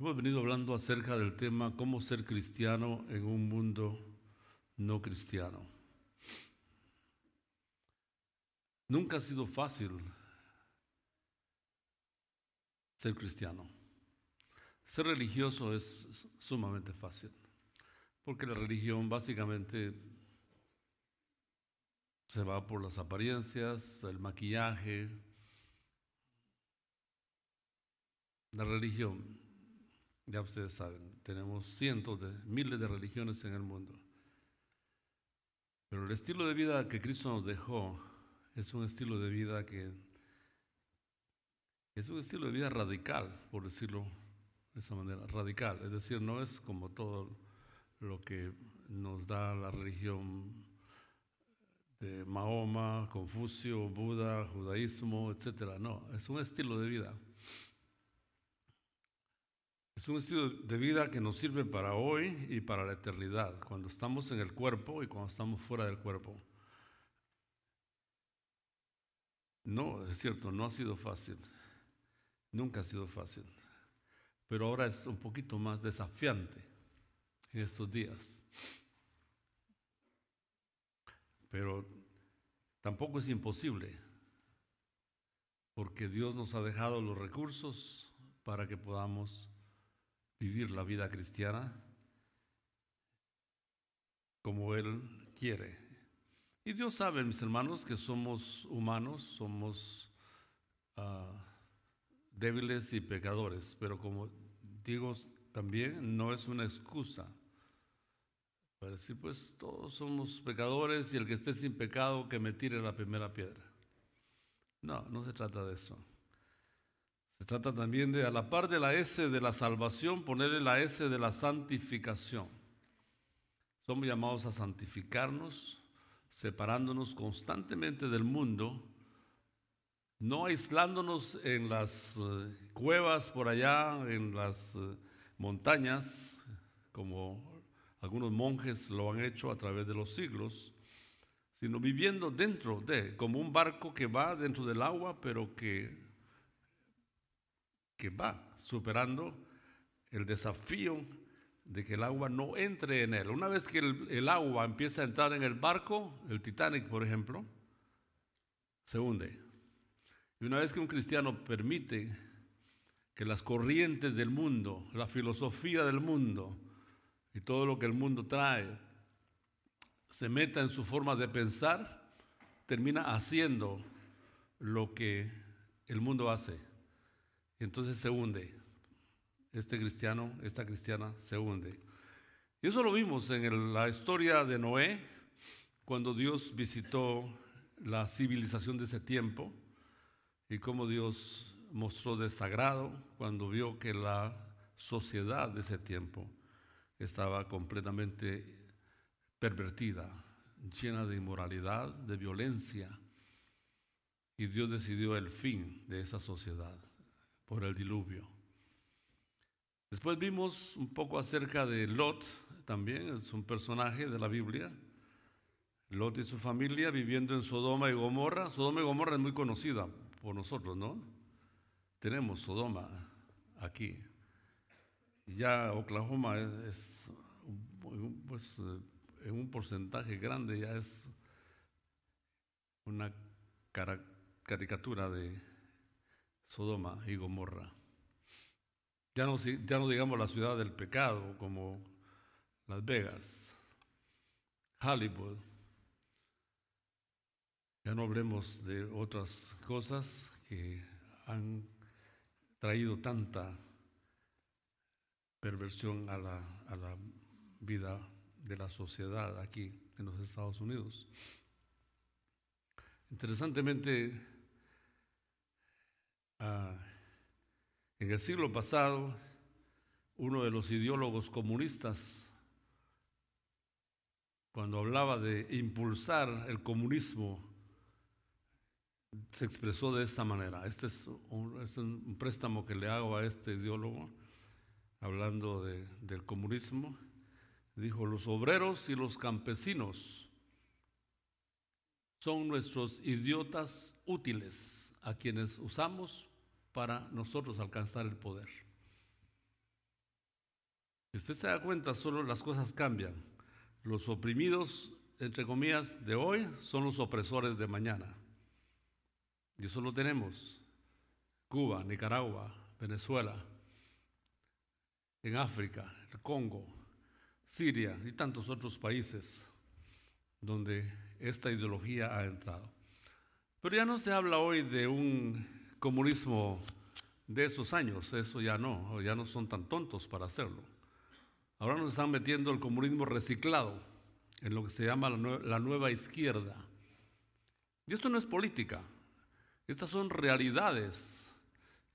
Hemos venido hablando acerca del tema cómo ser cristiano en un mundo no cristiano. Nunca ha sido fácil ser cristiano. Ser religioso es sumamente fácil, porque la religión básicamente se va por las apariencias, el maquillaje. La religión, ya ustedes saben, tenemos cientos de miles de religiones en el mundo. Pero el estilo de vida que Cristo nos dejó es un estilo de vida que es un estilo de vida radical, por decirlo de esa manera, radical. Es decir, no es como todo lo que nos da la religión de Mahoma, Confucio, Buda, judaísmo, etc. No, es un estilo de vida. Es un estilo de vida que nos sirve para hoy y para la eternidad, cuando estamos en el cuerpo y cuando estamos fuera del cuerpo. No, es cierto, no ha sido fácil. Nunca ha sido fácil. Pero ahora es un poquito más desafiante en estos días. Pero tampoco es imposible, porque Dios nos ha dejado los recursos para que podamos vivir la vida cristiana como Él quiere. Y Dios sabe, mis hermanos, que somos humanos, somos uh, débiles y pecadores, pero como digo también, no es una excusa para decir, pues todos somos pecadores y el que esté sin pecado que me tire la primera piedra. No, no se trata de eso. Se trata también de, a la par de la S de la salvación, ponerle la S de la santificación. Somos llamados a santificarnos, separándonos constantemente del mundo, no aislándonos en las eh, cuevas por allá, en las eh, montañas, como algunos monjes lo han hecho a través de los siglos, sino viviendo dentro de, como un barco que va dentro del agua, pero que, que va superando el desafío de que el agua no entre en él. Una vez que el, el agua empieza a entrar en el barco, el Titanic, por ejemplo, se hunde. Y una vez que un cristiano permite que las corrientes del mundo, la filosofía del mundo, y todo lo que el mundo trae se meta en su forma de pensar, termina haciendo lo que el mundo hace. Entonces se hunde. Este cristiano, esta cristiana se hunde. Y eso lo vimos en la historia de Noé, cuando Dios visitó la civilización de ese tiempo y cómo Dios mostró desagrado cuando vio que la sociedad de ese tiempo estaba completamente pervertida, llena de inmoralidad, de violencia. Y Dios decidió el fin de esa sociedad por el diluvio. Después vimos un poco acerca de Lot, también es un personaje de la Biblia. Lot y su familia viviendo en Sodoma y Gomorra. Sodoma y Gomorra es muy conocida por nosotros, ¿no? Tenemos Sodoma aquí. Ya Oklahoma es, pues, eh, en un porcentaje grande ya es una caricatura de Sodoma y Gomorra. Ya no, digamos la ciudad del pecado como Las Vegas, Hollywood. Ya no hablemos de otras cosas que han traído tanta perversión a la vida de la sociedad aquí en los Estados Unidos. Interesantemente, ah, en el siglo pasado, uno de los ideólogos comunistas, cuando hablaba de impulsar el comunismo, se expresó de esta manera. Este este es un préstamo que le hago a este ideólogo hablando del comunismo, dijo, los obreros y los campesinos son nuestros idiotas útiles a quienes usamos para nosotros alcanzar el poder. usted se da cuenta, solo las cosas cambian. Los oprimidos, entre comillas, de hoy son los opresores de mañana. Y eso lo tenemos. Cuba, Nicaragua, Venezuela, en África, el Congo, Siria y tantos otros países donde esta ideología ha entrado. Pero ya no se habla hoy de un comunismo de esos años, eso ya no, ya no son tan tontos para hacerlo. Ahora nos están metiendo el comunismo reciclado en lo que se llama la, nueva izquierda. Y esto no es política, estas son realidades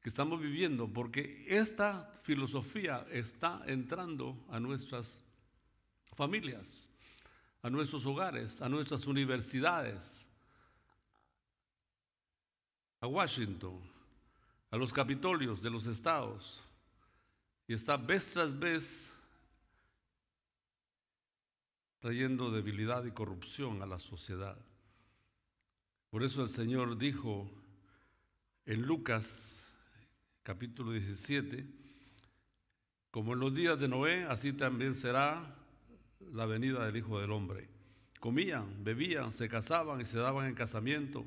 que estamos viviendo, porque esta filosofía está entrando a nuestras familias, a nuestros hogares, a nuestras universidades, a Washington, a los capitolios de los estados, y está vez tras vez trayendo debilidad y corrupción a la sociedad. Por eso el Señor dijo en Lucas capítulo 17, como en los días de Noé, así también será la venida del Hijo del Hombre. Comían, bebían, se casaban y se daban en casamiento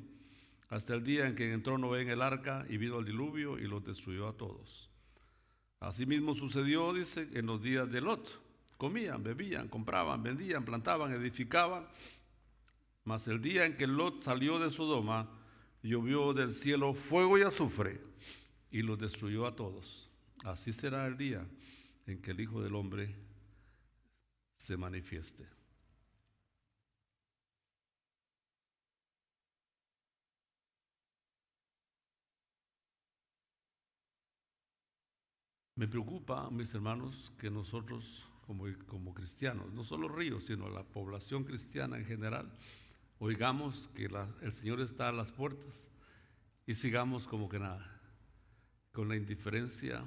hasta el día en que entró Noé en el arca y vino el diluvio y los destruyó a todos. Asimismo sucedió, dice, en los días de Lot. Comían, bebían, compraban, vendían, plantaban, edificaban. Mas el día en que Lot salió de Sodoma, llovió del cielo fuego y azufre y los destruyó a todos. Así será el día en que el Hijo del Hombre se manifieste. Me preocupa, mis hermanos, que nosotros como, como cristianos, no solo Ríos, sino la población cristiana en general, oigamos que el Señor está a las puertas y sigamos como que nada con la indiferencia,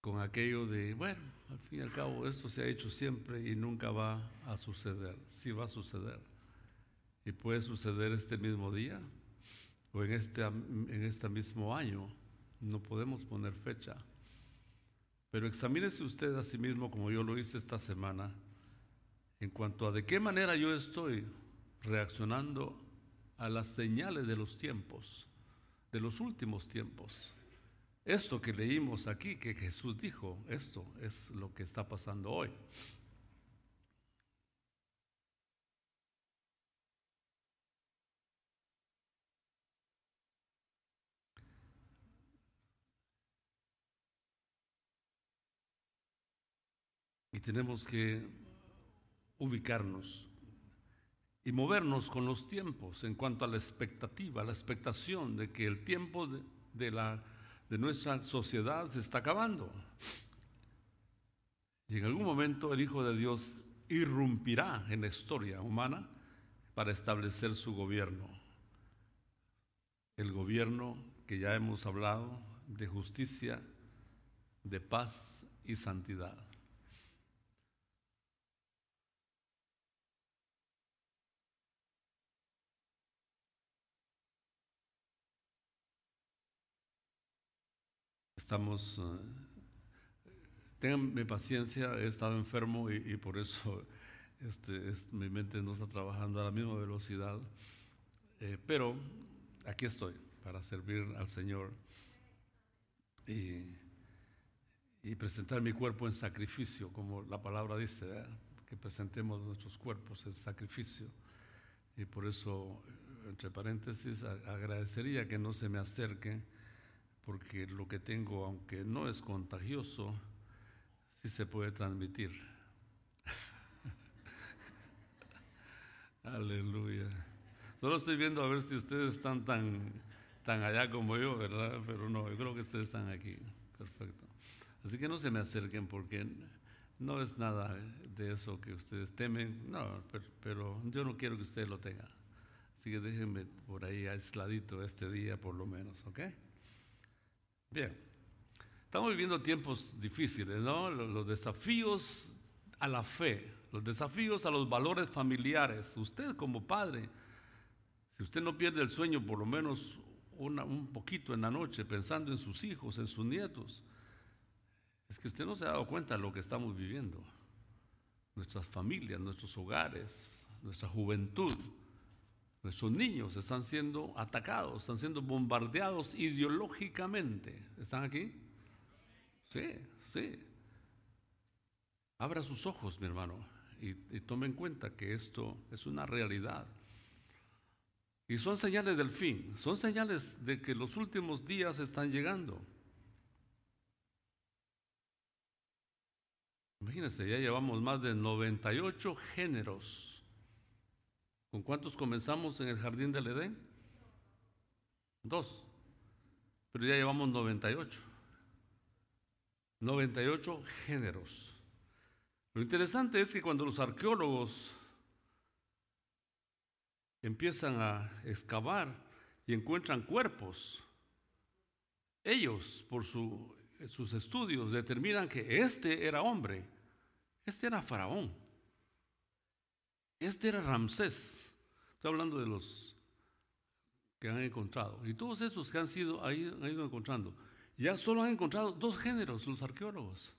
con aquello de, bueno, al fin y al cabo esto se ha hecho siempre y nunca va a suceder, sí va a suceder. Y puede suceder este mismo día o en este, en este mismo año, no podemos poner fecha. Pero examínese usted a sí mismo como yo lo hice esta semana en cuanto a de qué manera yo estoy reaccionando a las señales de los tiempos de los últimos tiempos. Esto que leímos aquí, que Jesús dijo, esto es lo que está pasando hoy. Y tenemos que ubicarnos y movernos con los tiempos en cuanto a la expectativa, la expectación de que el tiempo de, la, de nuestra sociedad se está acabando. Y en algún momento el Hijo de Dios irrumpirá en la historia humana para establecer su gobierno. El gobierno que ya hemos hablado de justicia, de paz y santidad. Estamos, eh, tengan paciencia, he estado enfermo y, por eso este, mi mente no está trabajando a la misma velocidad, eh, pero aquí estoy para servir al Señor y, presentar mi cuerpo en sacrificio, como la palabra dice, que presentemos nuestros cuerpos en sacrificio. Y por eso, entre paréntesis, agradecería que no se me acerque porque lo que tengo, aunque no es contagioso, sí se puede transmitir. Aleluya. Solo estoy viendo a ver si ustedes están tan, tan allá como yo, ¿verdad? Pero no, yo creo que ustedes están aquí. Perfecto. Así que no se me acerquen porque no es nada de eso que ustedes temen, no, pero, pero yo no quiero que ustedes lo tengan. Así que déjenme por ahí aisladito este día por lo menos, ¿ok? Bien, estamos viviendo tiempos difíciles, ¿no? Los, desafíos a la fe, los desafíos a los valores familiares. Usted como padre, si usted no pierde el sueño por lo menos un poquito en la noche pensando en sus hijos, en sus nietos, Es que usted no se ha dado cuenta de lo que estamos viviendo. Nuestras familias, nuestros hogares, nuestra juventud, nuestros niños están siendo atacados, están siendo bombardeados ideológicamente. ¿Están aquí? Sí, sí. Abra sus ojos, mi hermano, y, tome en cuenta que esto es una realidad. Y son señales del fin, son señales de que los últimos días están llegando. Imagínense, ya llevamos más de 98 géneros. ¿Con cuántos comenzamos en el jardín del Edén? Dos. Pero ya llevamos 98. 98 géneros. Lo interesante es que cuando los arqueólogos empiezan a excavar y encuentran cuerpos, ellos, por sus estudios, determinan que este era hombre, este era Faraón, este era Ramsés. Estoy hablando de los que han encontrado. Y todos esos que han sido han ido encontrando. Ya solo han encontrado dos géneros los arqueólogos.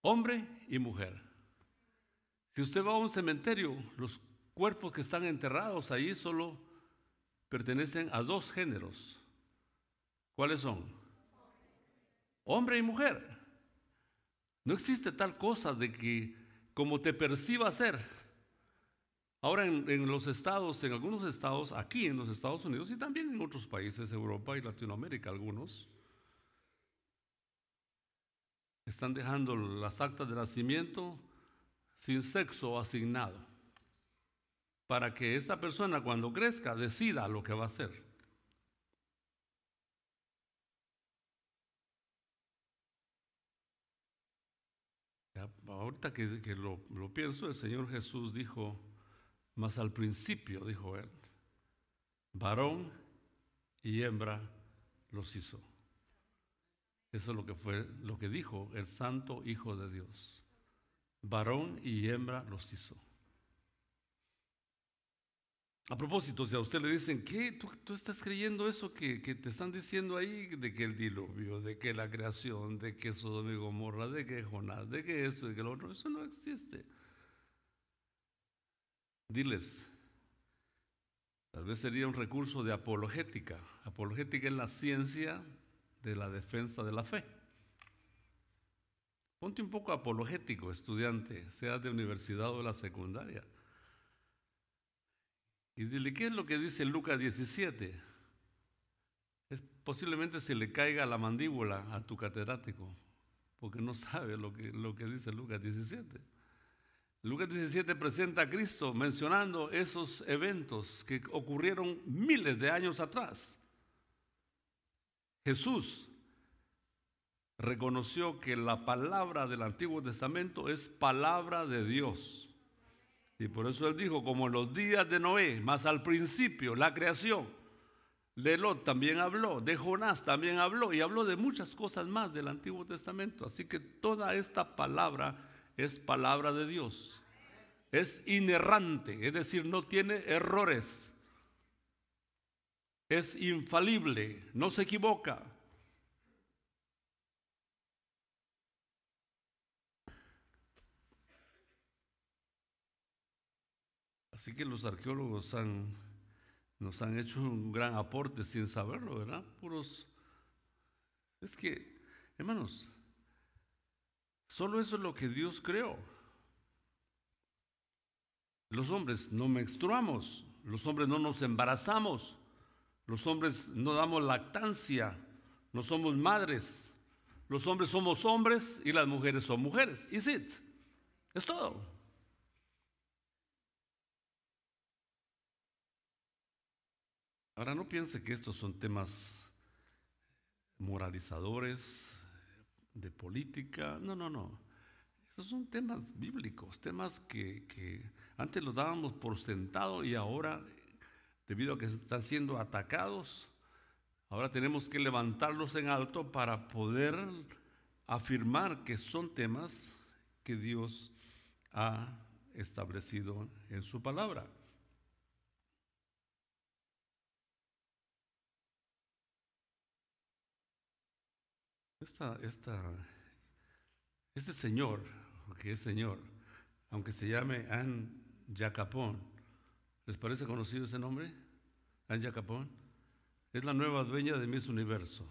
Hombre y mujer. Si usted va a un cementerio, los cuerpos que están enterrados ahí solo pertenecen a dos géneros. ¿Cuáles son? Hombre y mujer. No existe tal cosa de que como te perciba ser. Ahora en, los estados, en algunos estados, aquí en los Estados Unidos y también en otros países, Europa y Latinoamérica, algunos, están dejando las actas de nacimiento sin sexo asignado para que esta persona cuando crezca decida lo que va a hacer. ahorita que, lo pienso, el Señor Jesús dijo, más al principio, dijo él, varón y hembra los hizo. Eso es lo que fue lo que dijo el santo hijo de Dios. Varón y hembra los hizo. A propósito, si a usted le dicen, ¿qué? ¿Tú, estás creyendo eso que, te están diciendo ahí? De que el diluvio, de que la creación, de que Sodoma y Gomorra, de que Jonás, de que esto, de que lo otro, eso no existe. Diles, tal vez sería un recurso de apologética. Apologética es la ciencia de la defensa de la fe. Ponte un poco apologético, estudiante, sea de universidad o de la secundaria. Y dile, ¿qué es lo que dice Lucas 17? Es, posiblemente se le caiga la mandíbula a tu catedrático, porque no sabe lo que, lo que dice Lucas 17. Lucas 17 presenta a Cristo mencionando esos eventos que ocurrieron miles de años atrás. Jesús reconoció que la palabra del Antiguo Testamento es palabra de Dios. Y por eso él dijo, como en los días de Noé, más al principio, la creación, de Lot también habló, de Jonás también habló y habló de muchas cosas más del Antiguo Testamento. Así que toda esta palabra es palabra de Dios. Es inerrante, es decir, no tiene errores. Es infalible, no se equivoca. Así que los arqueólogos nos han hecho un gran aporte sin saberlo, ¿verdad? Puros. Es que, hermanos, solo eso es lo que Dios creó. Los hombres no menstruamos, los hombres no nos embarazamos, los hombres no damos lactancia, no somos madres, los hombres somos hombres y las mujeres son mujeres. Is it? Es todo. Ahora no piense que estos son temas moralizadores, de política, no, no, no. Estos son temas bíblicos, temas que, antes los dábamos por sentado y ahora, debido a que están siendo atacados, ahora tenemos que levantarlos en alto para poder afirmar que son temas que Dios ha establecido en su palabra. Esta, esta, este señor, que es señor, aunque se llame Anne Jacapón, ¿les parece conocido ese nombre? Anne Jacapón. Es la nueva dueña de Miss Universo.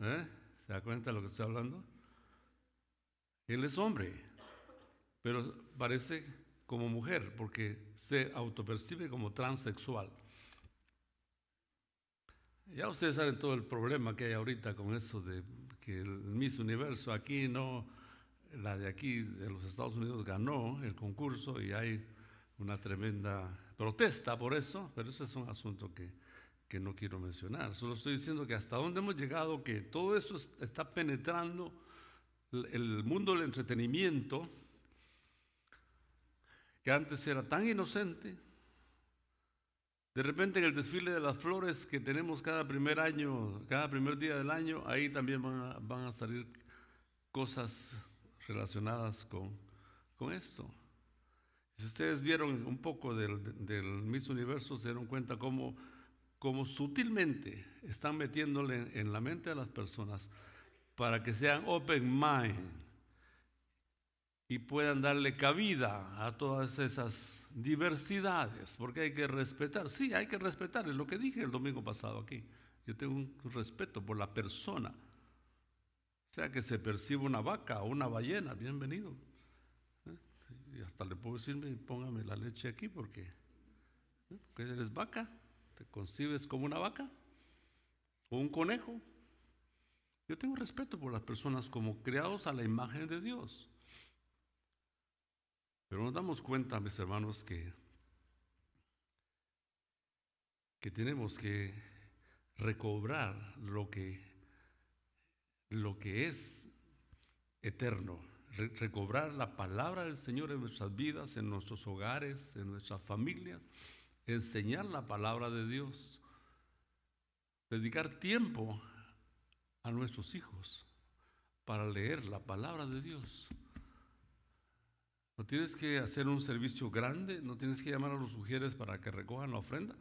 ¿Eh? ¿Se da cuenta de lo que estoy hablando? Él es hombre, pero parece como mujer porque se autopercibe como transexual. Ya ustedes saben todo el problema que hay ahorita con eso de que el Miss Universo aquí no, la de aquí de los Estados Unidos ganó el concurso y hay una tremenda protesta por eso, pero ese es un asunto que, que no quiero mencionar. Solo estoy diciendo que hasta dónde hemos llegado, que todo esto está penetrando el mundo del entretenimiento, que antes era tan inocente, de repente en el desfile de las flores que tenemos cada primer año, cada primer día del año, ahí también van a, salir cosas relacionadas con, con esto. Si ustedes vieron un poco del, del Miss Universo, se dieron cuenta cómo, cómo sutilmente están metiéndole en la mente a las personas para que sean open mind y puedan darle cabida a todas esas diversidades, porque hay que respetar, sí, hay que respetar, es lo que dije el domingo pasado aquí. Yo tengo un respeto por la persona, sea que se perciba una vaca o una ballena, bienvenido. ¿Eh? Y hasta le puedo decir, póngame la leche aquí porque, ¿eh? porque eres vaca, te concibes como una vaca o un conejo. Yo tengo respeto por las personas como creados a la imagen de Dios. Pero nos damos cuenta, mis hermanos, que, que tenemos que recobrar lo que, lo que es eterno, recobrar la palabra del Señor en nuestras vidas, en nuestros hogares, en nuestras familias, enseñar la palabra de Dios, dedicar tiempo a nuestros hijos para leer la palabra de Dios. No tienes que hacer un servicio grande, no tienes que llamar a los mujeres para que recojan la ofrenda.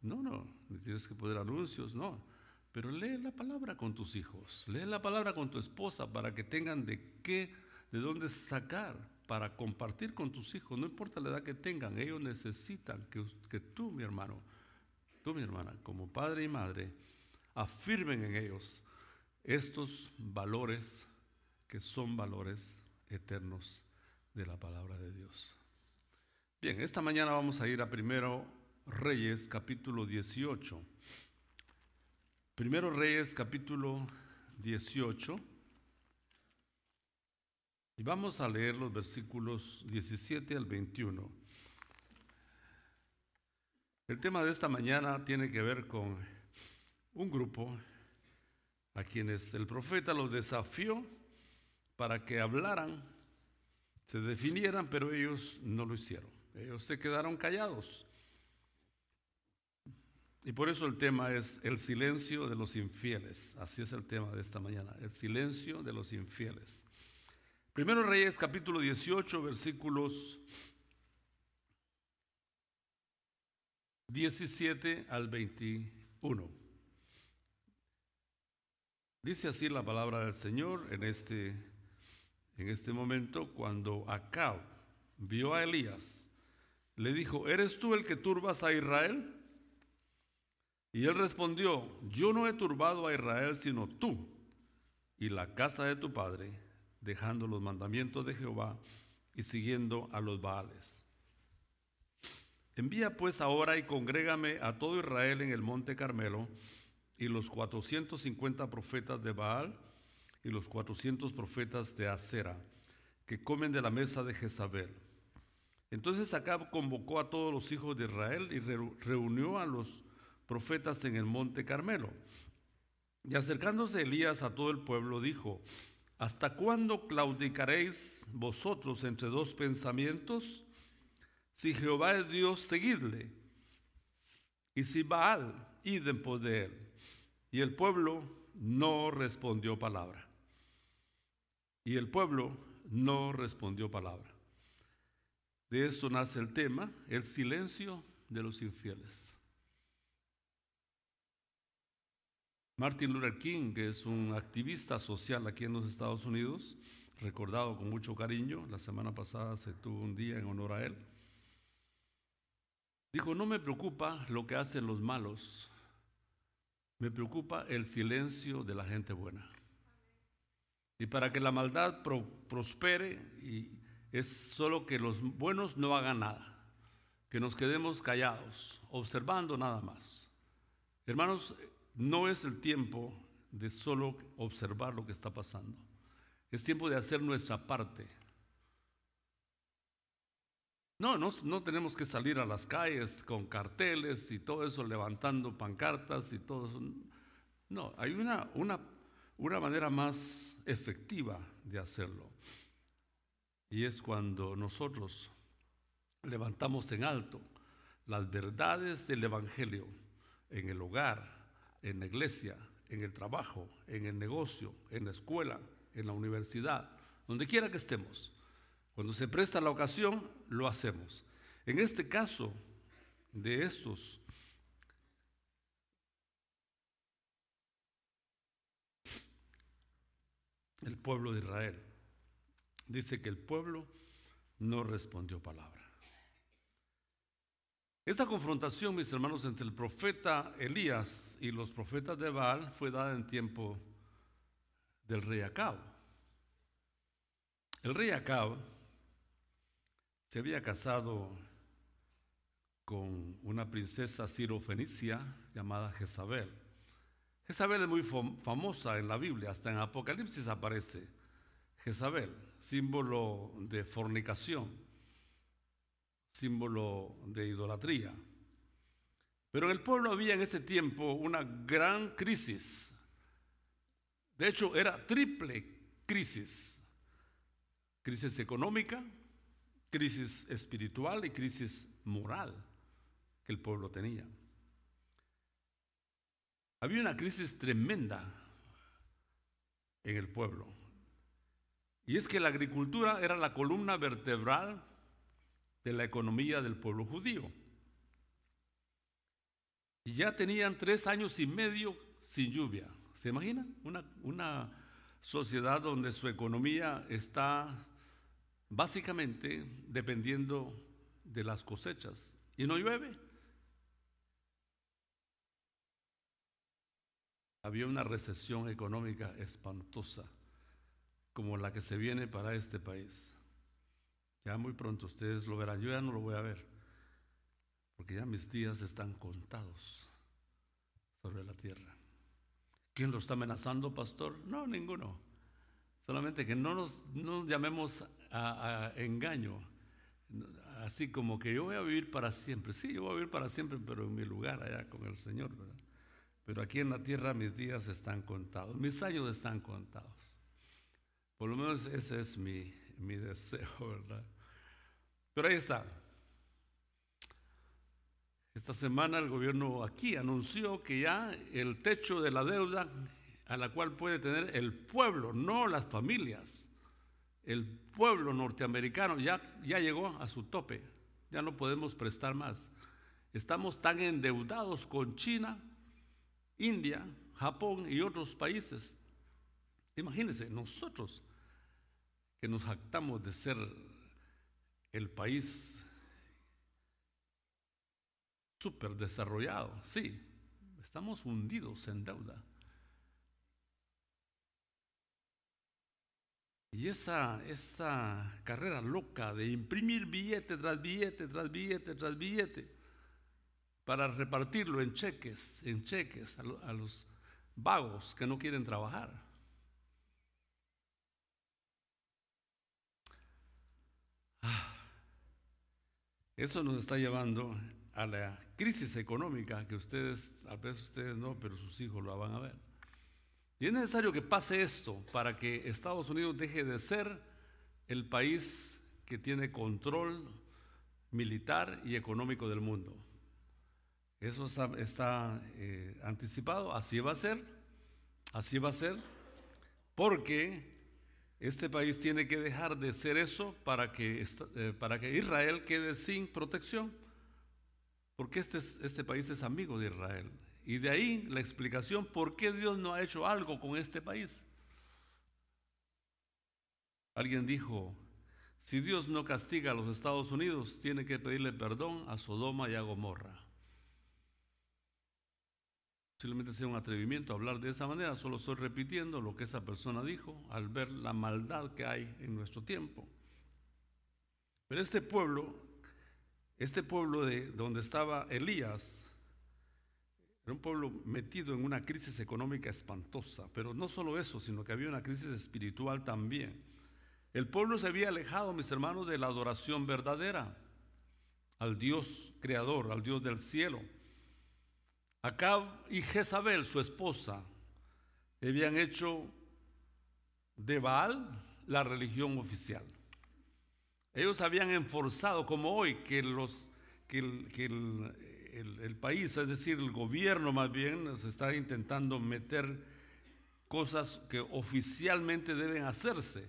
No, no, no tienes que poner anuncios, no. Pero lee la palabra con tus hijos, lee la palabra con tu esposa para que tengan de qué, de dónde sacar para compartir con tus hijos. No importa la edad que tengan, ellos necesitan que, que tú, mi hermano, tú, mi hermana, como padre y madre, afirmen en ellos estos valores que son valores eternos de la palabra de Dios. Bien, esta mañana vamos a ir a Primero Reyes capítulo 18. Primero Reyes capítulo 18. Y vamos a leer los versículos 17 al 21. El tema de esta mañana tiene que ver con un grupo a quienes el profeta los desafió para que hablaran, se definieran, pero ellos no lo hicieron. Ellos se quedaron callados. Y por eso el tema es el silencio de los infieles. Así es el tema de esta mañana, el silencio de los infieles. Primero Reyes capítulo 18 versículos 17 al 21. Dice así la palabra del Señor en este, en este momento, cuando Acab vio a Elías, le dijo, ¿eres tú el que turbas a Israel? Y él respondió, yo no he turbado a Israel sino tú y la casa de tu padre, dejando los mandamientos de Jehová y siguiendo a los Baales. Envía pues ahora y congrégame a todo Israel en el monte Carmelo, y los 450 profetas de Baal y los 400 profetas de Acera, que comen de la mesa de Jezabel. Entonces Acab convocó a todos los hijos de Israel y reunió a los profetas en el monte Carmelo. Y acercándose Elías a todo el pueblo, dijo, ¿hasta cuándo claudicaréis vosotros entre dos pensamientos? Si Jehová es Dios, seguidle. Y si Baal, id en pos de él. Y el pueblo no respondió palabra. Y el pueblo no respondió palabra. De esto nace el tema, el silencio de los infieles. Martin Luther King, que es un activista social aquí en los Estados Unidos, recordado con mucho cariño, la semana pasada se tuvo un día en honor a él, dijo, no me preocupa lo que hacen los malos, me preocupa el silencio de la gente buena. Y para que la maldad prospere, y es solo que los buenos no hagan nada, que nos quedemos callados, observando nada más. Hermanos, no es el tiempo de solo observar lo que está pasando. Es tiempo de hacer nuestra parte. No, no, no tenemos que salir a las calles con carteles y todo eso, levantando pancartas y todo eso. No, hay una, una, una manera más efectiva de hacerlo. Y es cuando nosotros levantamos en alto las verdades del Evangelio en el hogar, en la iglesia, en el trabajo, en el negocio, en la escuela, en la universidad, donde quiera que estemos. Cuando se presta la ocasión, lo hacemos. En este caso de estos, el pueblo de Israel, dice que el pueblo no respondió palabra. Esta confrontación, mis hermanos, entre el profeta Elías y los profetas de Baal fue dada en tiempo del rey Acab. El rey Acab se había casado con una princesa sirofenicia llamada Jezabel. Jezabel es muy famosa en la Biblia, hasta en Apocalipsis aparece Jezabel, símbolo de fornicación símbolo de idolatría. Pero en el pueblo había en ese tiempo una gran crisis. De hecho, era triple crisis. Crisis económica, crisis espiritual y crisis moral que el pueblo tenía. Había una crisis tremenda en el pueblo. Y es que la agricultura era la columna vertebral de la economía del pueblo judío. Y ya tenían tres años y medio sin lluvia. ¿Se imaginan? Una, una sociedad donde su economía está básicamente dependiendo de las cosechas. Y no llueve. Había una recesión económica espantosa como la que se viene para este país. Ya muy pronto ustedes lo verán. Yo ya no lo voy a ver. Porque ya mis días están contados sobre la tierra. ¿Quién lo está amenazando, pastor? No, ninguno. Solamente que no nos, llamemos a, engaño. Así como que yo voy a vivir para siempre. Sí, yo voy a vivir para siempre, pero en mi lugar allá con el Señor. Pero aquí en la tierra mis días están contados. Mis años están contados. Por lo menos ese es mi, mi deseo, ¿verdad? Pero ahí está. Esta semana el gobierno aquí anunció que ya el techo de la deuda a la cual puede tener el pueblo, no las familias, el pueblo norteamericano ya, ya llegó a su tope. Ya no podemos prestar más. Estamos tan endeudados con China, India, Japón y otros países. Imagínense, nosotros que nos jactamos de ser el país súper desarrollado. Sí, estamos hundidos en deuda. Y esa, esa carrera loca de imprimir billete tras billete, tras billete, tras billete, para repartirlo en cheques, en cheques a, los vagos que no quieren trabajar. Ah. Eso nos está llevando a la crisis económica que ustedes, a veces ustedes no, pero sus hijos lo van a ver. Y es necesario que pase esto para que Estados Unidos deje de ser el país que tiene control militar y económico del mundo. Eso está, eh, anticipado, así va a ser, así va a ser, porque este país tiene que dejar de ser eso para que, eh, para que Israel quede sin protección, porque este, este país es amigo de Israel Y de ahí la explicación por qué Dios no ha hecho algo con este país. Alguien dijo, si Dios no castiga a los Estados Unidos, tiene que pedirle perdón a Sodoma y a Gomorra. Posiblemente sea un atrevimiento hablar de esa manera, solo estoy repitiendo lo que esa persona dijo al ver la maldad que hay en nuestro tiempo. Pero este pueblo, este pueblo de donde estaba Elías, era un pueblo metido en una crisis económica espantosa, pero no solo eso, sino que había una crisis espiritual también. El pueblo se había alejado, mis hermanos, de la adoración verdadera al Dios creador, al Dios del cielo. Acab y Jezabel, su esposa, habían hecho de Baal la religión oficial. Ellos habían enforzado, como hoy, que, los, que, el, el, país, es decir, el gobierno más bien, se está intentando meter cosas que oficialmente deben hacerse.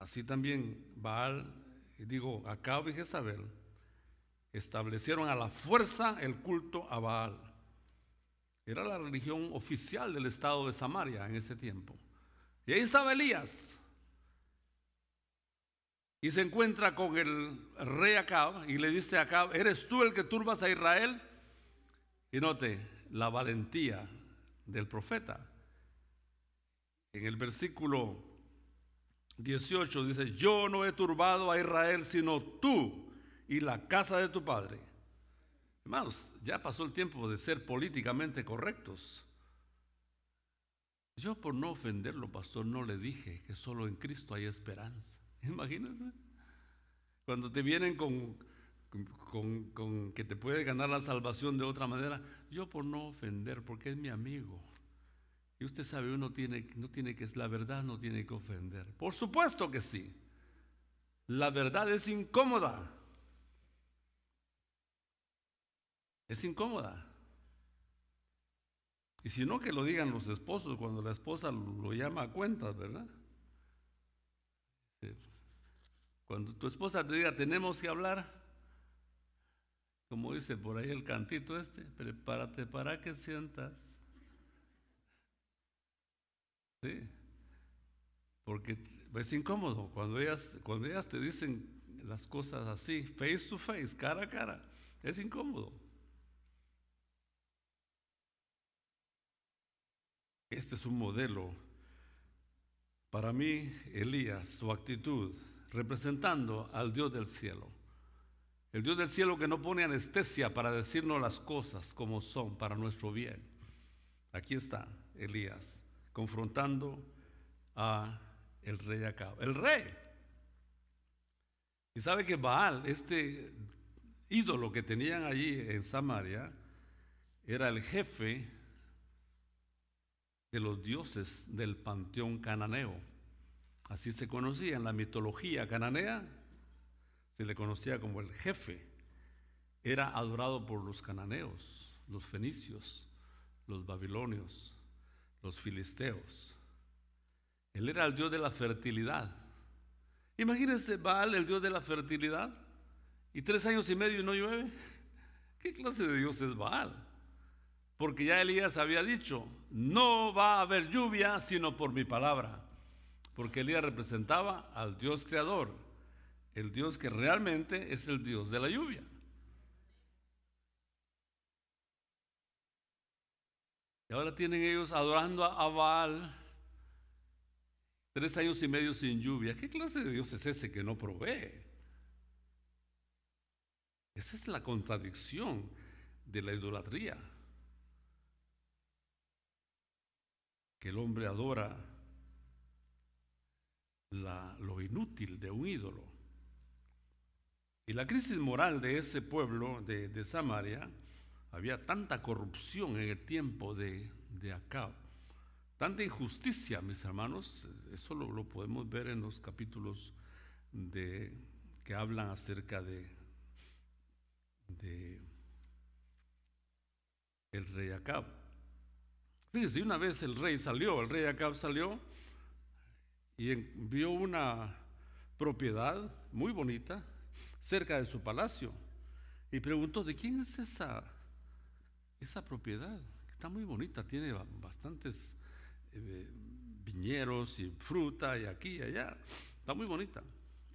Así también Baal, digo, Acab y Jezabel, establecieron a la fuerza el culto a Baal. Era la religión oficial del estado de Samaria en ese tiempo. Y ahí estaba Elías. Y se encuentra con el rey Acab y le dice a Acab, ¿eres tú el que turbas a Israel? Y note la valentía del profeta. En el versículo 18 dice, yo no he turbado a Israel sino tú y la casa de tu padre. Hermanos, ya pasó el tiempo de ser políticamente correctos. Yo por no ofenderlo, pastor, no le dije que solo en Cristo hay esperanza. Imagínense. Cuando te vienen con, con, con, que te puede ganar la salvación de otra manera, yo por no ofender, porque es mi amigo. Y usted sabe, uno tiene, no tiene que, la verdad no tiene que ofender. Por supuesto que sí. La verdad es incómoda. Es incómoda. Y si no, que lo digan los esposos cuando la esposa lo llama a cuentas, ¿verdad? Cuando tu esposa te diga, tenemos que hablar, como dice por ahí el cantito este, prepárate para que sientas. Sí. Porque es incómodo cuando ellas, cuando ellas te dicen las cosas así, face to face, cara a cara. Es incómodo. Este es un modelo. Para mí, Elías, su actitud, representando al Dios del cielo. El Dios del cielo que no pone anestesia para decirnos las cosas como son para nuestro bien. Aquí está Elías confrontando a el rey Acab. El rey. Y sabe que Baal, este ídolo que tenían allí en Samaria, era el jefe de los dioses del panteón cananeo. Así se conocía en la mitología cananea, se le conocía como el jefe. Era adorado por los cananeos, los fenicios, los babilonios, los filisteos. Él era el dios de la fertilidad. Imagínense Baal, el dios de la fertilidad, y tres años y medio no llueve. ¿Qué clase de dios es Baal? Porque ya Elías había dicho, no va a haber lluvia sino por mi palabra. Porque Elías representaba al Dios creador, el Dios que realmente es el Dios de la lluvia. Y ahora tienen ellos adorando a Baal tres años y medio sin lluvia. ¿Qué clase de Dios es ese que no provee? Esa es la contradicción de la idolatría. Que el hombre adora lo inútil de un ídolo. Y la crisis moral de ese pueblo de, de Samaria había tanta corrupción en el tiempo de, de Acab, tanta injusticia, mis hermanos. Eso lo, podemos ver en los capítulos de, que hablan acerca de, de el rey Acab. Fíjense, una vez el rey salió, el rey Acab salió y vio una propiedad muy bonita cerca de su palacio y preguntó, ¿de quién es esa esa propiedad está muy bonita, tiene bastantes eh, viñeros y fruta y aquí y allá, está muy bonita.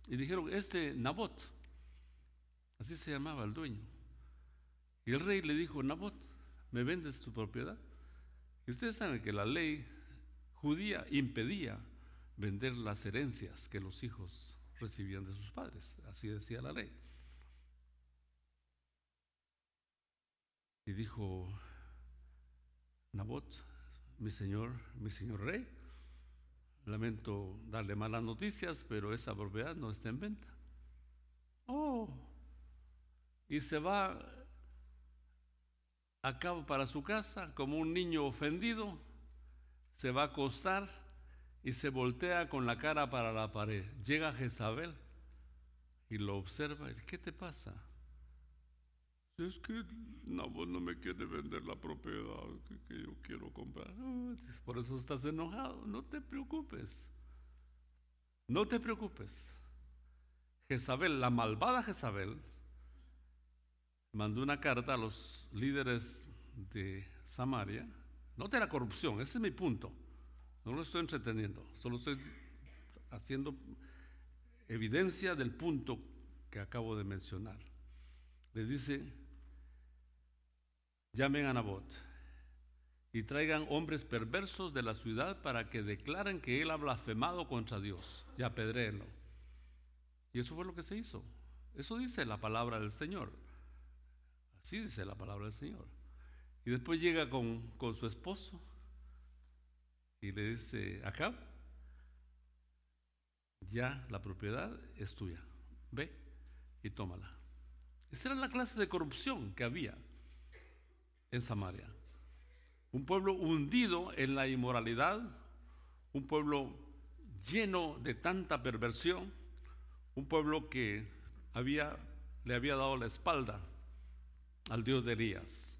Y dijeron, este Nabot, así se llamaba el dueño. Y el rey le dijo, Nabot, ¿me vendes tu propiedad? Y ustedes saben que la ley judía impedía vender las herencias que los hijos recibían de sus padres, así decía la ley. Y dijo Nabot, mi señor, mi señor rey, lamento darle malas noticias, pero esa propiedad no está en venta. Oh, y se va a cabo para su casa como un niño ofendido, se va a acostar y se voltea con la cara para la pared. Llega Jezabel y lo observa. ¿Qué te pasa? Es que no, no me quiere vender la propiedad que, yo quiero comprar. por eso estás enojado. No te preocupes. No te preocupes. Jezabel, la malvada Jezabel, mandó una carta a los líderes de Samaria. Note la corrupción, ese es mi punto. No lo estoy entreteniendo, solo estoy haciendo evidencia del punto que acabo de mencionar. Le dice, llamen a Nabot y traigan hombres perversos de la ciudad para que declaren que él ha blasfemado contra Dios y apedréenlo. Y eso fue lo que se hizo. Eso dice la palabra del Señor. Así dice la palabra del Señor. Y después llega con, con su esposo y le dice, acá, ya la propiedad es tuya. Ve y tómala. Esa era la clase de corrupción que había en Samaria. Un pueblo hundido en la inmoralidad, un pueblo lleno de tanta perversión, un pueblo que había, le había dado la espalda al Dios de Elías,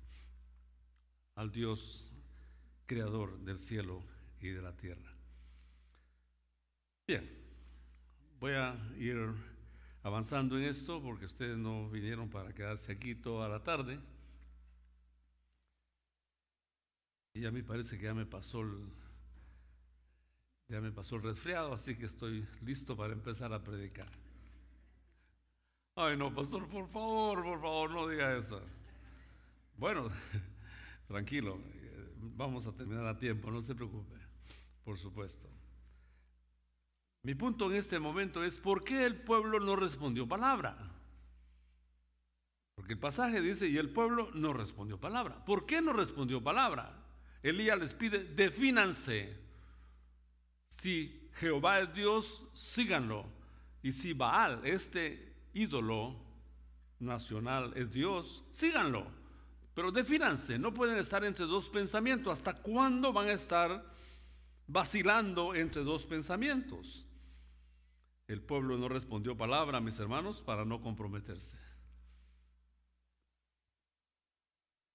al Dios creador del cielo y de la tierra. Bien, voy a ir avanzando en esto porque ustedes no vinieron para quedarse aquí toda la tarde. Y a mí parece que ya me pasó el, ya me pasó el resfriado, así que estoy listo para empezar a predicar. Ay, no, pastor, por favor, por favor, no diga eso. Bueno, tranquilo, vamos a terminar a tiempo, no se preocupe, por supuesto. Mi punto en este momento es, ¿por qué el pueblo no respondió palabra? Porque el pasaje dice, y el pueblo no respondió palabra. ¿Por qué no respondió palabra? Elías les pide, defínanse. Si Jehová es Dios, síganlo. Y si Baal, este ídolo nacional, es Dios, síganlo. Pero defínanse, no pueden estar entre dos pensamientos. ¿Hasta cuándo van a estar vacilando entre dos pensamientos? El pueblo no respondió palabra, mis hermanos, para no comprometerse.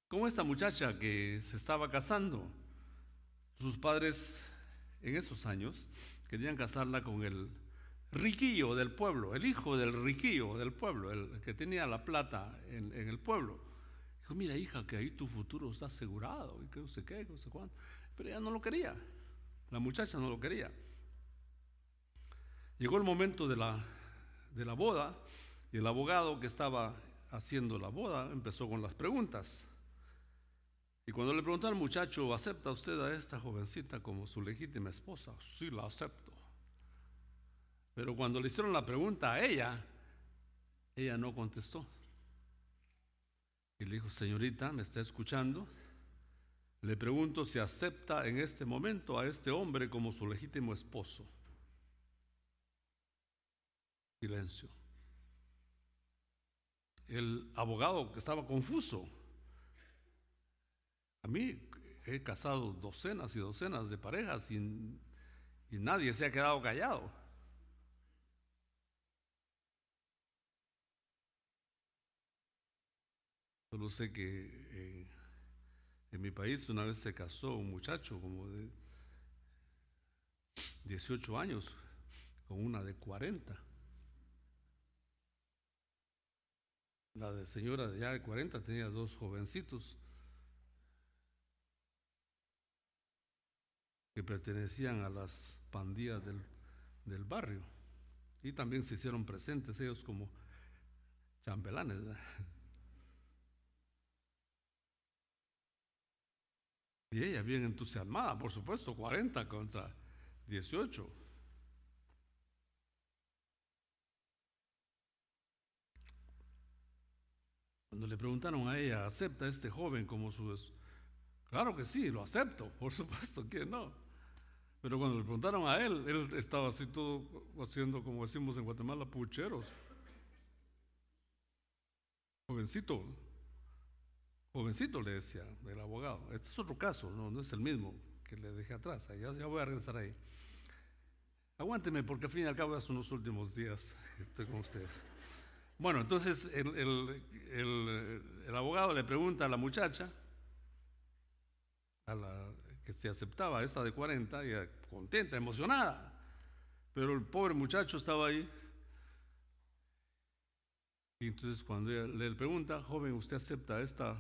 como esta muchacha que se estaba casando. Sus padres en esos años querían casarla con el riquillo del pueblo, el hijo del riquillo del pueblo, el que tenía la plata en, el pueblo. Dijo, mira hija, que ahí tu futuro está asegurado, y que no sé qué, no sé cuánto. Pero ella no lo quería, la muchacha no lo quería. Llegó el momento de la, de la boda y el abogado que estaba haciendo la boda empezó con las preguntas. Y cuando le preguntó al muchacho, ¿acepta usted a esta jovencita como su legítima esposa? Sí, la acepto. Pero cuando le hicieron la pregunta a ella, ella no contestó. Y le dijo, señorita, ¿me está escuchando? Le pregunto si acepta en este momento a este hombre como su legítimo esposo. Silencio. El abogado que estaba confuso a mí he casado docenas y docenas de parejas y, nadie se ha quedado callado. Solo sé que eh, en, mi país una vez se casó un muchacho como de 18 años con una de 40. La de señora de ya de 40 tenía dos jovencitos que pertenecían a las pandillas del, del barrio. Y también se hicieron presentes ellos como chambelanes. ¿verdad? Y ella bien entusiasmada, por supuesto, 40 contra 18. Cuando le preguntaron a ella, ¿acepta a este joven como su... Claro que sí, lo acepto, por supuesto que no. Pero cuando le preguntaron a él, él estaba así todo haciendo, como decimos en Guatemala, pucheros. Jovencito, jovencito le decía el abogado. Este es otro caso, no, es el mismo que le dejé atrás. Ya, ya voy a regresar ahí. Aguánteme porque al fin y al cabo son los últimos días estoy con ustedes. Bueno, entonces el, abogado le pregunta a la muchacha, a la que se aceptaba, esta de 40, y contenta, emocionada. Pero el pobre muchacho estaba ahí. Y entonces cuando ella le pregunta, joven, ¿usted acepta esta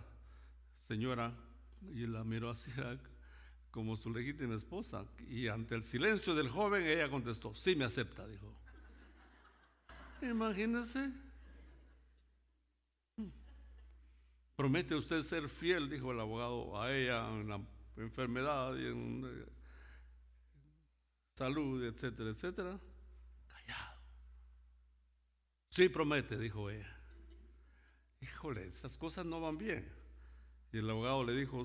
señora? Y la miró hacia como su legítima esposa. Y ante el silencio del joven, ella contestó, sí me acepta, dijo. Imagínese. ¿Promete usted ser fiel, dijo el abogado, a ella en la enfermedad y en eh, salud, etcétera, etcétera? Callado. Sí, promete, dijo ella. Híjole, esas cosas no van bien. Y el abogado le dijo,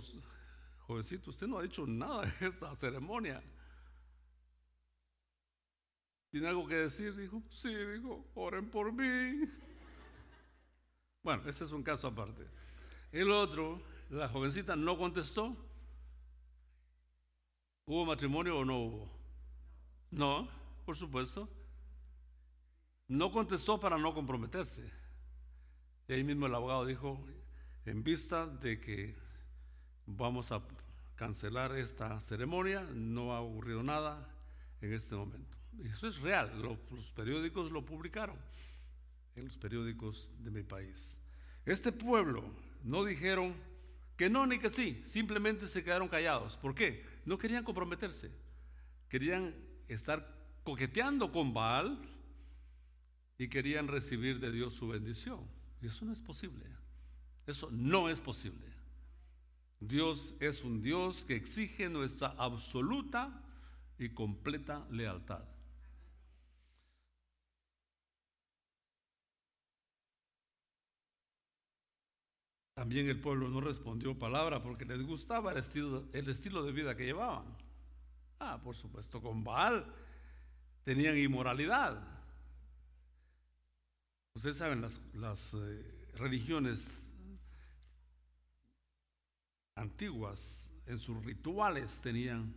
jovencito, usted no ha dicho nada de esta ceremonia. ¿Tiene algo que decir? Dijo, sí, dijo, oren por mí. Bueno, ese es un caso aparte. El otro, la jovencita no contestó. ¿Hubo matrimonio o no hubo? No, por supuesto. No contestó para no comprometerse. Y ahí mismo el abogado dijo, en vista de que vamos a cancelar esta ceremonia, no ha ocurrido nada en este momento. Eso es real, los periódicos lo publicaron, en los periódicos de mi país. Este pueblo no dijeron que no ni que sí, simplemente se quedaron callados. ¿Por qué? No querían comprometerse, querían estar coqueteando con Baal y querían recibir de Dios su bendición. Y eso no es posible. Eso no es posible. Dios es un Dios que exige nuestra absoluta y completa lealtad. También el pueblo no respondió palabra porque les gustaba el estilo, el estilo de vida que llevaban. Ah, por supuesto, con Baal tenían inmoralidad. Ustedes saben, las, eh, religiones antiguas en sus rituales tenían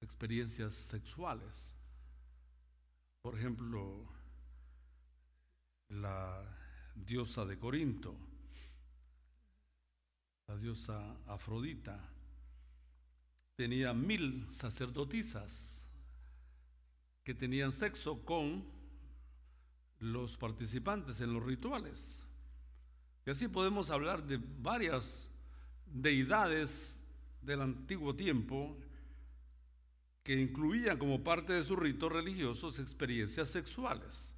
experiencias sexuales. Por ejemplo, la diosa de Corinto, la diosa Afrodita, tenía mil sacerdotisas que tenían sexo con los participantes en los rituales. Y así podemos hablar de varias deidades del antiguo tiempo que incluían como parte de sus ritos religiosos experiencias sexuales.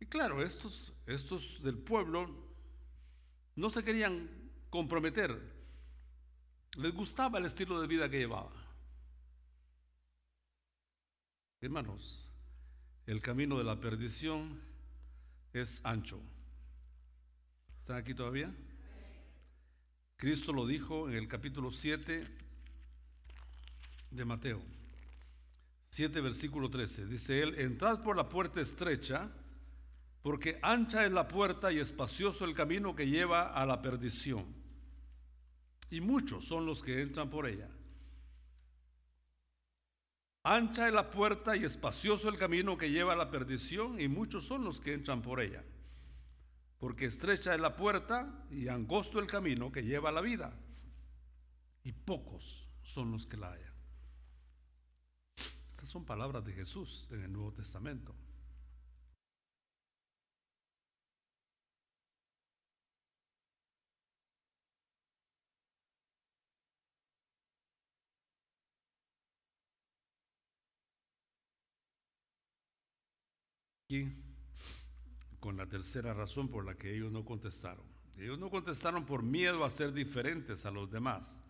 Y claro, estos, estos del pueblo no se querían comprometer. Les gustaba el estilo de vida que llevaba. Hermanos, el camino de la perdición es ancho. ¿Están aquí todavía? Cristo lo dijo en el capítulo 7 de Mateo. 7 versículo 13. Dice él, entrad por la puerta estrecha porque ancha es la puerta y espacioso el camino que lleva a la perdición. Y muchos son los que entran por ella. Ancha es la puerta y espacioso el camino que lleva a la perdición y muchos son los que entran por ella porque estrecha es la puerta y angosto el camino que lleva a la vida, y pocos son los que la hallan. Estas son palabras de Jesús en el Nuevo Testamento con la tercera razón por la que ellos no contestaron. Ellos no contestaron por miedo a ser diferentes a los demás.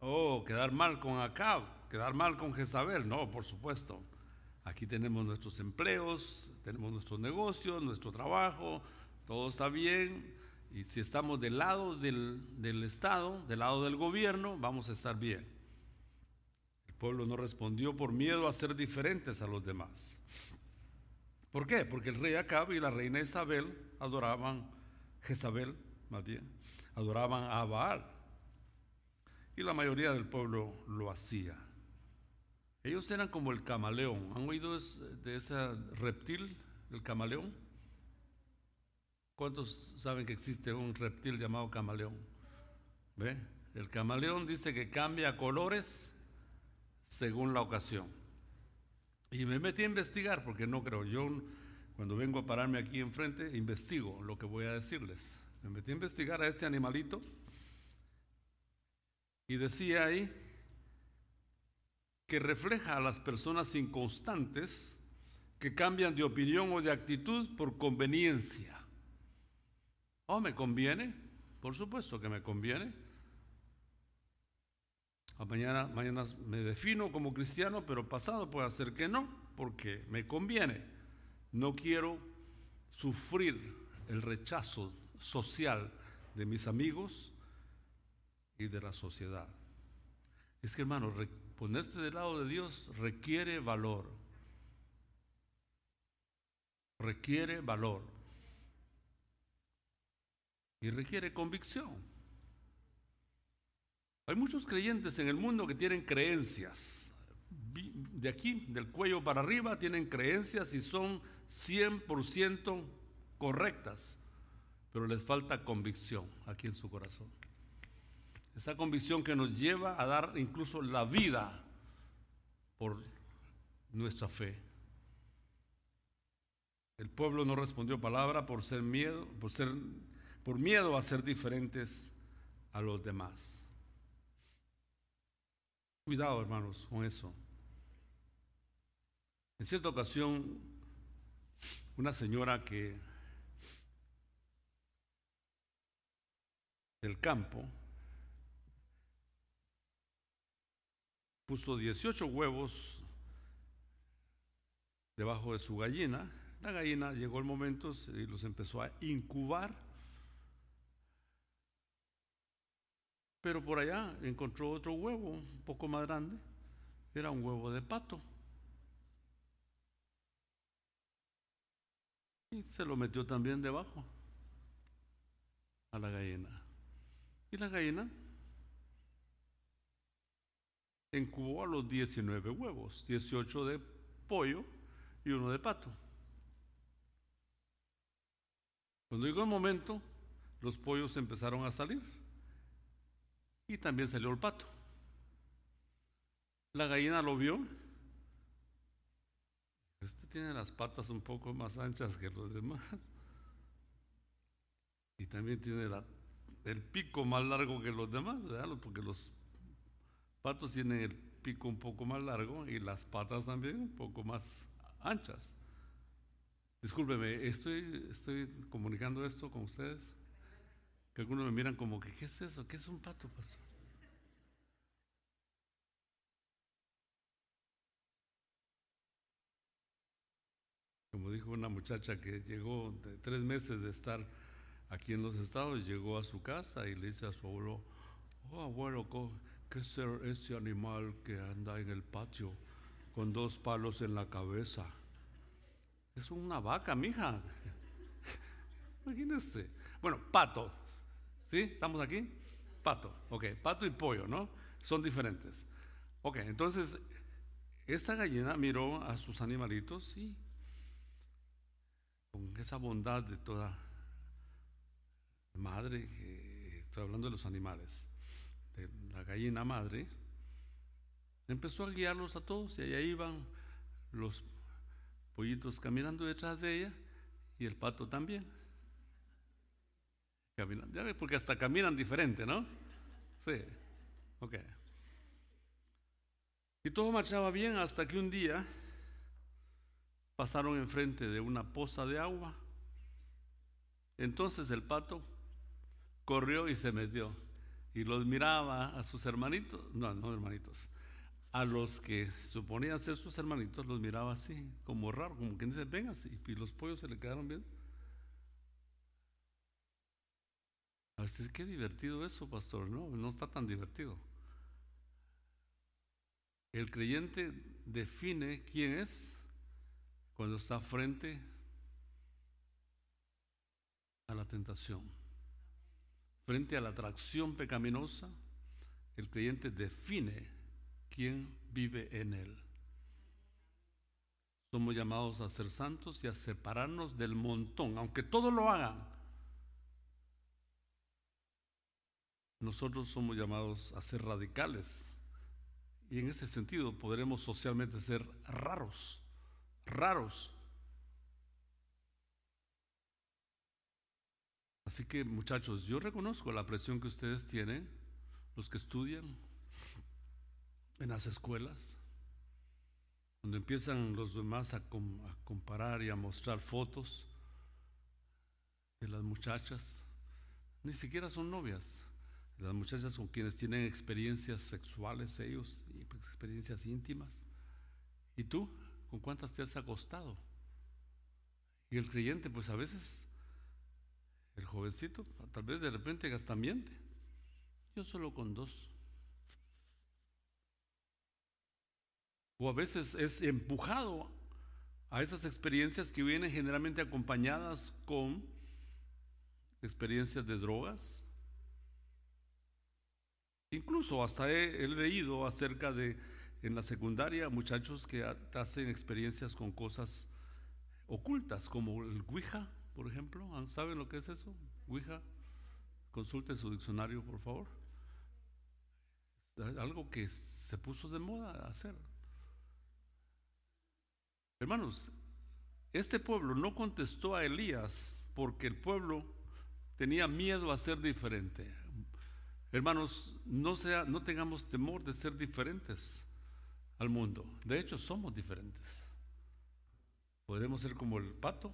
Oh, quedar mal con Acab, quedar mal con Jezabel. No, por supuesto. Aquí tenemos nuestros empleos, tenemos nuestros negocios, nuestro trabajo, todo está bien. Y si estamos del lado del, del Estado, del lado del gobierno, vamos a estar bien. El pueblo no respondió por miedo a ser diferentes a los demás. ¿Por qué? Porque el rey Acab y la reina Isabel adoraban, Jezabel más bien, adoraban a Baal. Y la mayoría del pueblo lo hacía. Ellos eran como el camaleón. ¿Han oído de ese reptil, el camaleón? ¿Cuántos saben que existe un reptil llamado camaleón? ¿Ve? El camaleón dice que cambia colores según la ocasión. Y me metí a investigar porque no creo, yo cuando vengo a pararme aquí enfrente, investigo lo que voy a decirles. Me metí a investigar a este animalito y decía ahí que refleja a las personas inconstantes que cambian de opinión o de actitud por conveniencia. ¿Oh, me conviene? Por supuesto que me conviene. Mañana, me defino como cristiano, pero pasado puede ser que no, porque me conviene. No quiero sufrir el rechazo social de mis amigos y de la sociedad. Es que hermano, ponerse del lado de Dios requiere valor. Requiere valor. Y requiere convicción. Hay muchos creyentes en el mundo que tienen creencias. De aquí, del cuello para arriba, tienen creencias y son 100% correctas, pero les falta convicción aquí en su corazón. Esa convicción que nos lleva a dar incluso la vida por nuestra fe. El pueblo no respondió palabra por ser miedo, por ser por miedo a ser diferentes a los demás. Cuidado, hermanos, con eso. En cierta ocasión, una señora que del campo puso 18 huevos debajo de su gallina. La gallina llegó el momento y los empezó a incubar Pero por allá encontró otro huevo un poco más grande. Era un huevo de pato. Y se lo metió también debajo a la gallina. Y la gallina incubó a los 19 huevos, 18 de pollo y uno de pato. Cuando llegó el momento, los pollos empezaron a salir y también salió el pato. La gallina lo vio. Este tiene las patas un poco más anchas que los demás. Y también tiene el pico más largo que los demás, ¿verdad? porque los patos tienen el pico un poco más largo y las patas también un poco más anchas. Discúlpeme, estoy, estoy comunicando esto con ustedes. Que algunos me miran como que, ¿qué es eso? ¿Qué es un pato, pastor? Como dijo una muchacha que llegó de tres meses de estar aquí en los estados, llegó a su casa y le dice a su abuelo, oh abuelo, ¿qué es ese animal que anda en el patio con dos palos en la cabeza? Es una vaca, mija. Imagínese. Bueno, pato, ¿Sí? ¿Estamos aquí? Pato. Ok, pato y pollo, ¿no? Son diferentes. Ok, entonces, esta gallina miró a sus animalitos y con esa bondad de toda madre, estoy hablando de los animales, de la gallina madre, empezó a guiarlos a todos y allá iban los pollitos caminando detrás de ella y el pato también. Ya ves, porque hasta caminan diferente, ¿no? Sí, ok. Y todo marchaba bien hasta que un día pasaron enfrente de una poza de agua. Entonces el pato corrió y se metió y los miraba a sus hermanitos, no, no hermanitos, a los que suponían ser sus hermanitos, los miraba así, como raro, como quien dice, venga, y los pollos se le quedaron bien. A ver, qué divertido eso, pastor. No, no está tan divertido. El creyente define quién es cuando está frente a la tentación, frente a la atracción pecaminosa, el creyente define quién vive en él. Somos llamados a ser santos y a separarnos del montón, aunque todos lo hagan. Nosotros somos llamados a ser radicales y en ese sentido podremos socialmente ser raros, raros. Así que muchachos, yo reconozco la presión que ustedes tienen, los que estudian en las escuelas, donde empiezan los demás a, comparar y a mostrar fotos de las muchachas, ni siquiera son novias, las muchachas con quienes tienen experiencias sexuales ellos, pues, experiencias íntimas. ¿Y tú? ¿Con cuántas te has acostado? Y el creyente, pues a veces, el jovencito, tal vez de repente gasta miente. Yo solo con dos. O a veces es empujado a esas experiencias que vienen generalmente acompañadas con experiencias de drogas, Incluso hasta he, leído acerca de en la secundaria muchachos que hacen experiencias con cosas ocultas, como el Ouija, por ejemplo. ¿Ah, ¿Saben lo que es eso? Ouija. Consulte su diccionario, por favor. Algo que se puso de moda hacer. Hermanos, este pueblo no contestó a Elías porque el pueblo tenía miedo a ser diferente. Hermanos, no, sea, no tengamos temor de ser diferentes al mundo. De hecho, somos diferentes. Podremos ser como el pato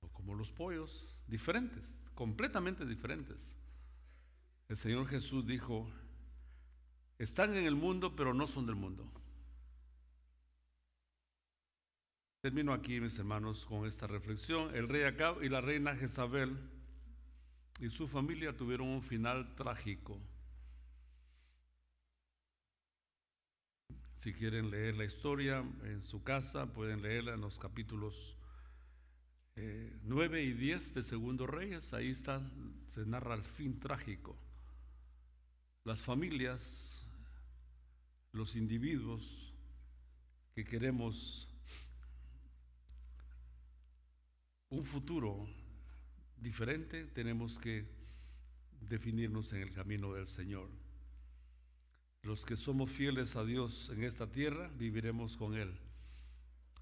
o como los pollos, diferentes, completamente diferentes. El Señor Jesús dijo, están en el mundo, pero no son del mundo. Termino aquí, mis hermanos, con esta reflexión. El rey Acab y la reina Jezabel y su familia tuvieron un final trágico. Si quieren leer la historia en su casa, pueden leerla en los capítulos 9 eh, y 10 de Segundo Reyes. Ahí está, se narra el fin trágico. Las familias, los individuos que queremos un futuro diferente, tenemos que definirnos en el camino del Señor. Los que somos fieles a Dios en esta tierra, viviremos con Él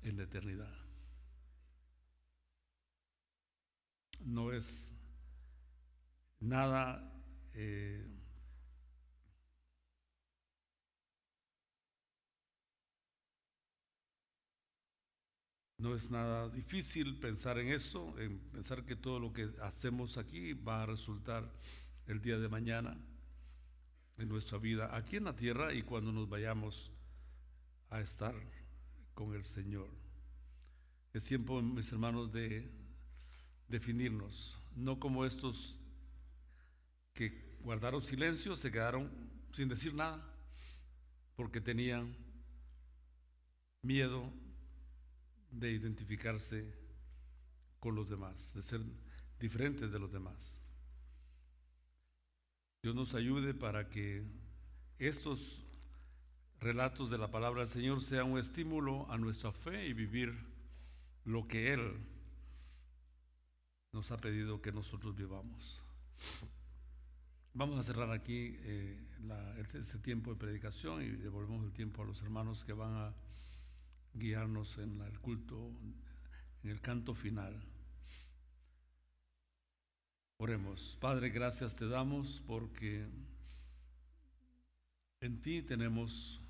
en la eternidad. No es nada eh, No es nada difícil pensar en eso, en pensar que todo lo que hacemos aquí va a resultar el día de mañana en nuestra vida aquí en la tierra y cuando nos vayamos a estar con el Señor. Es tiempo, mis hermanos, de definirnos, no como estos que guardaron silencio, se quedaron sin decir nada, porque tenían miedo de identificarse con los demás, de ser diferentes de los demás. Dios nos ayude para que estos relatos de la palabra del Señor sean un estímulo a nuestra fe y vivir lo que Él nos ha pedido que nosotros vivamos. Vamos a cerrar aquí eh, este tiempo de predicación y devolvemos el tiempo a los hermanos que van a guiarnos en el culto, en el canto final. Oremos. Padre, gracias te damos porque en ti tenemos,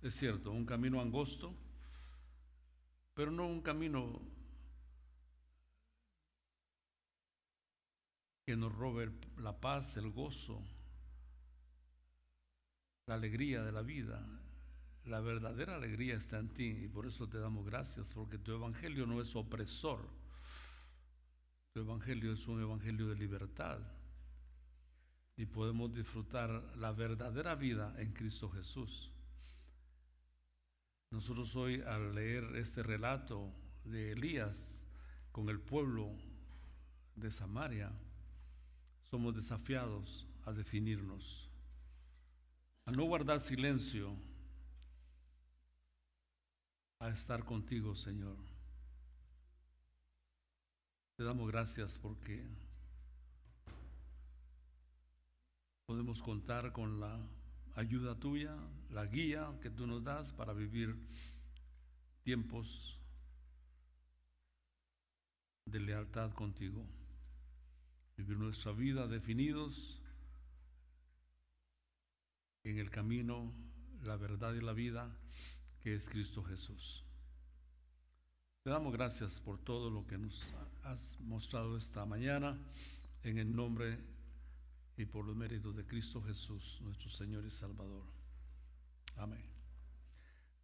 es cierto, un camino angosto, pero no un camino que nos robe la paz, el gozo, la alegría de la vida. La verdadera alegría está en ti y por eso te damos gracias, porque tu evangelio no es opresor. Tu evangelio es un evangelio de libertad y podemos disfrutar la verdadera vida en Cristo Jesús. Nosotros hoy al leer este relato de Elías con el pueblo de Samaria, somos desafiados a definirnos, a no guardar silencio, a estar contigo, Señor. Te damos gracias porque podemos contar con la ayuda tuya, la guía que tú nos das para vivir tiempos de lealtad contigo. Vivir nuestra vida definidos en el camino, la verdad y la vida que es Cristo Jesús. Te damos gracias por todo lo que nos has mostrado esta mañana en el nombre y por los méritos de Cristo Jesús, nuestro Señor y Salvador. Amén.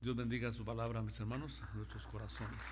Dios bendiga su palabra, mis hermanos, nuestros corazones.